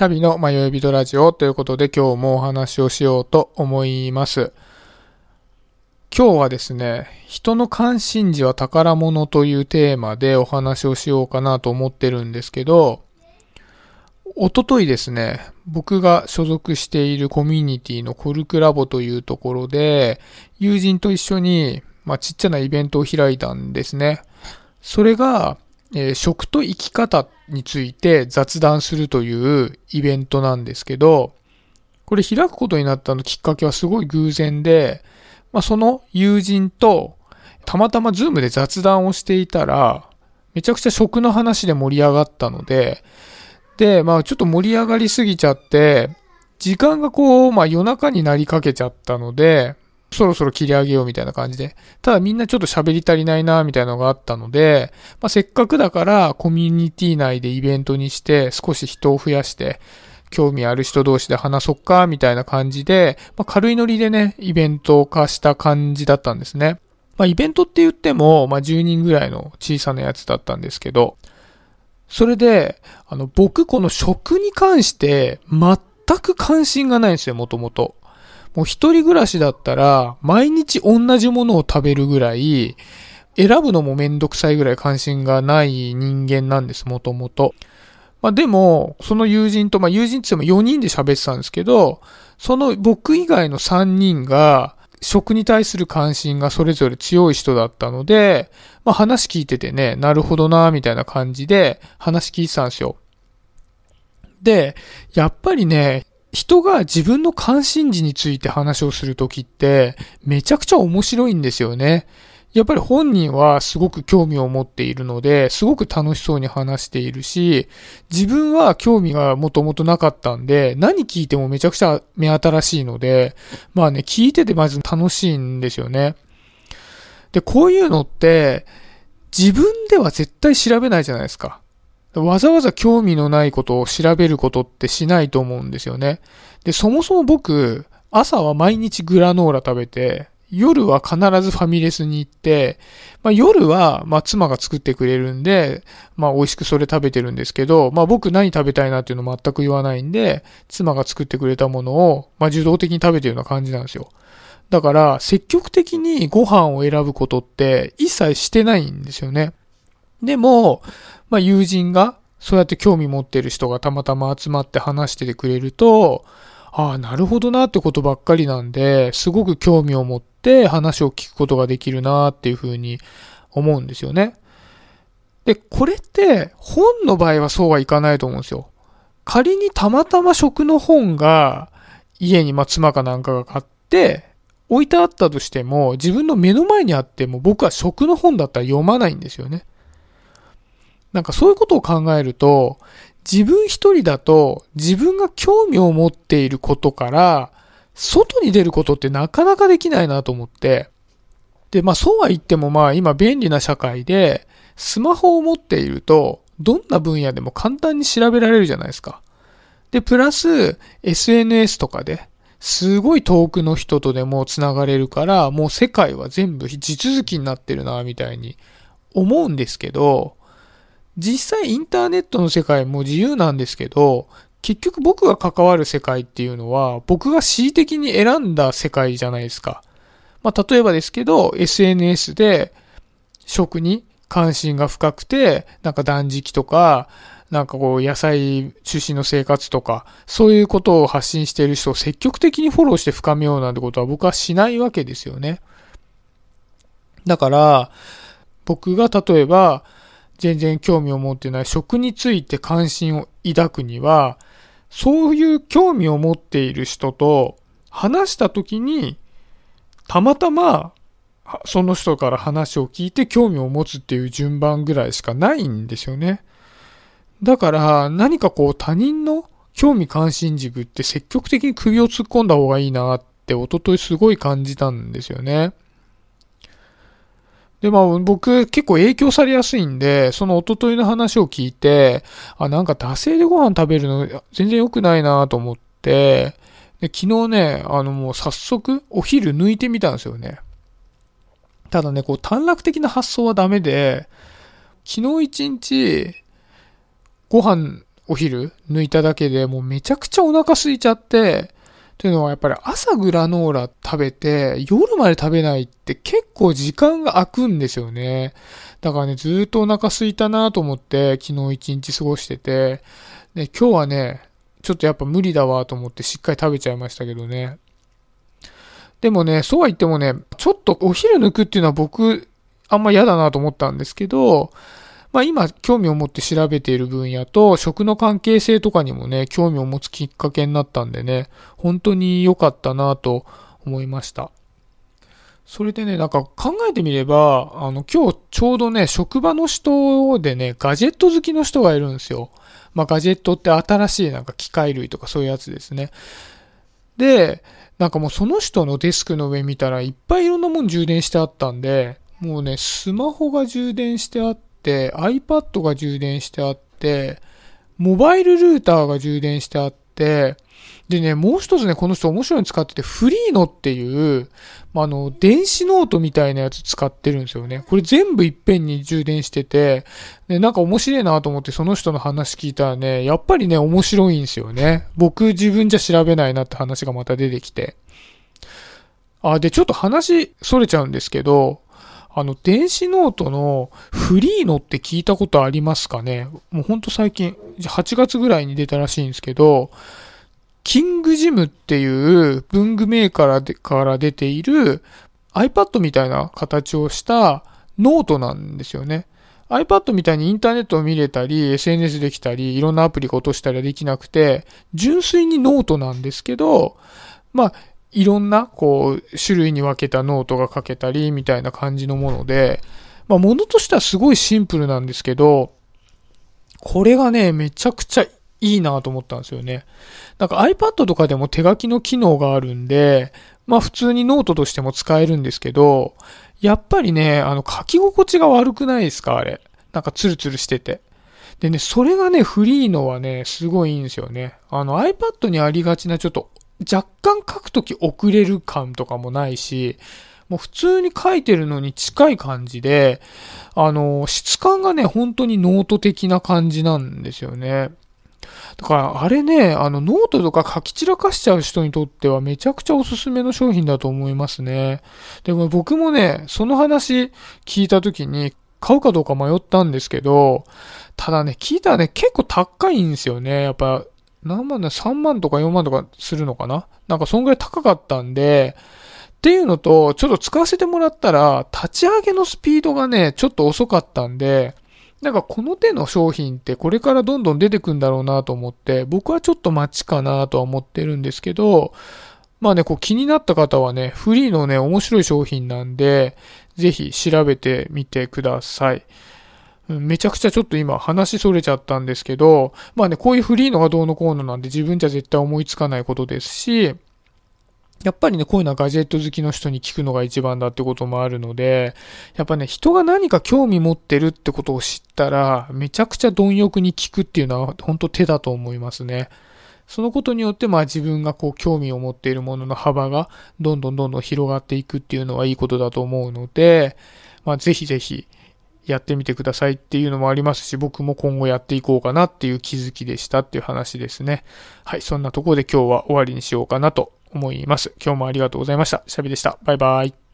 シャビの迷い人ラジオということで今日もお話をしようと思います。今日はですね、人の関心事は宝物というテーマでお話をしようかなと思ってるんですけど、おとといですね、僕が所属しているコミュニティのコルクラボというところで、友人と一緒に、まあ、ちっちゃなイベントを開いたんですね。それが、えー、食と生き方について雑談するというイベントなんですけど、これ開くことになったのきっかけはすごい偶然で、まあ、その友人とたまたまズームで雑談をしていたら、めちゃくちゃ食の話で盛り上がったので、で、まあちょっと盛り上がりすぎちゃって、時間がこう、まあ夜中になりかけちゃったので、そろそろ切り上げようみたいな感じで。ただみんなちょっと喋り足りないなみたいなのがあったので、まあ、せっかくだからコミュニティ内でイベントにして少し人を増やして、興味ある人同士で話そっか、みたいな感じで、まあ、軽いノリでね、イベント化した感じだったんですね。まあ、イベントって言っても、まあ、10人ぐらいの小さなやつだったんですけど、それで、あの、僕、この食に関して、全く関心がないんですよ、もともと。もう一人暮らしだったら、毎日同じものを食べるぐらい、選ぶのもめんどくさいぐらい関心がない人間なんです、もともと。まあでも、その友人と、まあ友人って言っても4人で喋ってたんですけど、その僕以外の3人が、食に対する関心がそれぞれ強い人だったので、まあ話聞いててね、なるほどな、みたいな感じで話聞いてたんですよ。で、やっぱりね、人が自分の関心事について話をするときって、めちゃくちゃ面白いんですよね。やっぱり本人はすごく興味を持っているので、すごく楽しそうに話しているし、自分は興味がもともとなかったんで、何聞いてもめちゃくちゃ目新しいので、まあね、聞いててまず楽しいんですよね。で、こういうのって、自分では絶対調べないじゃないですか。わざわざ興味のないことを調べることってしないと思うんですよね。で、そもそも僕、朝は毎日グラノーラ食べて、夜は必ずファミレスに行って、まあ、夜は、まあ、妻が作ってくれるんで、まあ、美味しくそれ食べてるんですけど、まあ、僕何食べたいなっていうの全く言わないんで、妻が作ってくれたものを、まあ、受動的に食べてるような感じなんですよ。だから、積極的にご飯を選ぶことって一切してないんですよね。でも、まあ、友人が、そうやって興味持ってる人がたまたま集まって話しててくれると、ああ、なるほどなってことばっかりなんで、すごく興味を持って話を聞くことができるなっていうふうに思うんですよね。で、これって本の場合はそうはいかないと思うんですよ。仮にたまたま食の本が家にま妻かなんかが買って置いてあったとしても自分の目の前にあっても僕は食の本だったら読まないんですよね。なんかそういうことを考えると自分一人だと自分が興味を持っていることから外に出ることってなかなかできないなと思って、で、まあそうは言ってもまあ今便利な社会でスマホを持っているとどんな分野でも簡単に調べられるじゃないですか。で、プラス SNS とかですごい遠くの人とでも繋がれるからもう世界は全部地続きになってるなみたいに思うんですけど、実際インターネットの世界も自由なんですけど、結局僕が関わる世界っていうのは、僕が恣意的に選んだ世界じゃないですか。まあ、例えばですけど、SNS で食に関心が深くて、なんか断食とか、なんかこう野菜中心の生活とか、そういうことを発信している人を積極的にフォローして深めようなんてことは僕はしないわけですよね。だから、僕が例えば、全然興味を持ってない食について関心を抱くには、そういう興味を持っている人と話した時に、たまたまその人から話を聞いて興味を持つっていう順番ぐらいしかないんですよね。だから何かこう他人の興味関心軸って積極的に首を突っ込んだ方がいいなって一昨日すごい感じたんですよね。で、まあ僕結構影響されやすいんで、その一昨日の話を聞いて、あ、なんか惰性でご飯食べるの全然良くないなと思って、で昨日ね、あのもう早速お昼抜いてみたんですよね。ただね、こう短絡的な発想はダメで、昨日一日ご飯お昼抜いただけでもうめちゃくちゃお腹空いちゃって、というのはやっぱり朝グラノーラ食べて夜まで食べないって結構時間が空くんですよね。だからね、ずっとお腹空いたなと思って昨日一日過ごしてて、で、今日はね、ちょっとやっぱ無理だわと思ってしっかり食べちゃいましたけどね。でもね、そうは言ってもね、ちょっとお昼抜くっていうのは僕、あんま嫌だなと思ったんですけど、まあ今興味を持って調べている分野と食の関係性とかにもね、興味を持つきっかけになったんでね、本当に良かったなと思いました。それでね、なんか考えてみれば、あの今日ちょうどね、職場の人でね、ガジェット好きの人がいるんですよ。まあガジェットって新しいなんか機械類とかそういうやつですね。で、なんかもうその人のデスクの上見たらいっぱいいろんなもん充電してあったんで、もうね、スマホが充電してあって、iPad が充電してあって、モバイルルーターが充電してあって、でね、もう一つね、この人面白いの使ってて、フリーノっていう、まあ、の、電子ノートみたいなやつ使ってるんですよね。これ全部いっぺんに充電してて、で、なんか面白いなと思ってその人の話聞いたらね、やっぱりね、面白いんですよね。僕自分じゃ調べないなって話がまた出てきて。あ、で、ちょっと話、それちゃうんですけど、あの、電子ノートのフリーノって聞いたことありますかね？もうほんと最近、8月ぐらいに出たらしいんですけど、キングジムっていう文具メーカーから出ている iPad みたいな形をしたノートなんですよね。iPad みたいにインターネットを見れたり、SNS できたり、いろんなアプリが落としたりはできなくて、純粋にノートなんですけど、まあ、いろんな、こう、種類に分けたノートが書けたり、みたいな感じのもので、まあ、ものとしてはすごいシンプルなんですけど、これがね、めちゃくちゃいいなと思ったんですよね。なんか iPad とかでも手書きの機能があるんで、まあ普通にノートとしても使えるんですけど、やっぱりね、あの書き心地が悪くないですかあれ。なんかツルツルしてて。でね、それがね、フリーのはね、すごいいいんですよね。あの iPad にありがちなちょっと若干書くとき遅れる感とかもないし、もう普通に書いてるのに近い感じで、あの、質感がね、本当にノート的な感じなんですよね。だからあれね、あのノートとか書き散らかしちゃう人にとってはめちゃくちゃおすすめの商品だと思いますね。でも僕もね、その話聞いた時に買うかどうか迷ったんですけど、ただね、聞いたらね、結構高いんですよね。やっぱ、何万だ、3万とか4万とかするのかな？なんかそんぐらい高かったんで、っていうのと、ちょっと使わせてもらったら、立ち上げのスピードがね、ちょっと遅かったんで、なんかこの手の商品ってこれからどんどん出てくんだろうなと思って、僕はちょっと待ちかなとは思ってるんですけど、まあね、こう気になった方はね、フリーのね、面白い商品なんで、ぜひ調べてみてください。めちゃくちゃちょっと今話それちゃったんですけど、まあね、こういうフリーのがどうのこうのなんで自分じゃ絶対思いつかないことですし、やっぱりね、こういうのはガジェット好きの人に聞くのが一番だってこともあるので、やっぱね、人が何か興味持ってるってことを知ったら、めちゃくちゃ貪欲に聞くっていうのは本当手だと思いますね。そのことによって、まあ自分がこう興味を持っているものの幅がどんどんどんどん広がっていくっていうのはいいことだと思うので、まあぜひぜひやってみてくださいっていうのもありますし、僕も今後やっていこうかなっていう気づきでしたっていう話ですね。はい、そんなところで今日は終わりにしようかなと思います。今日もありがとうございました。シャビでした。バイバイ。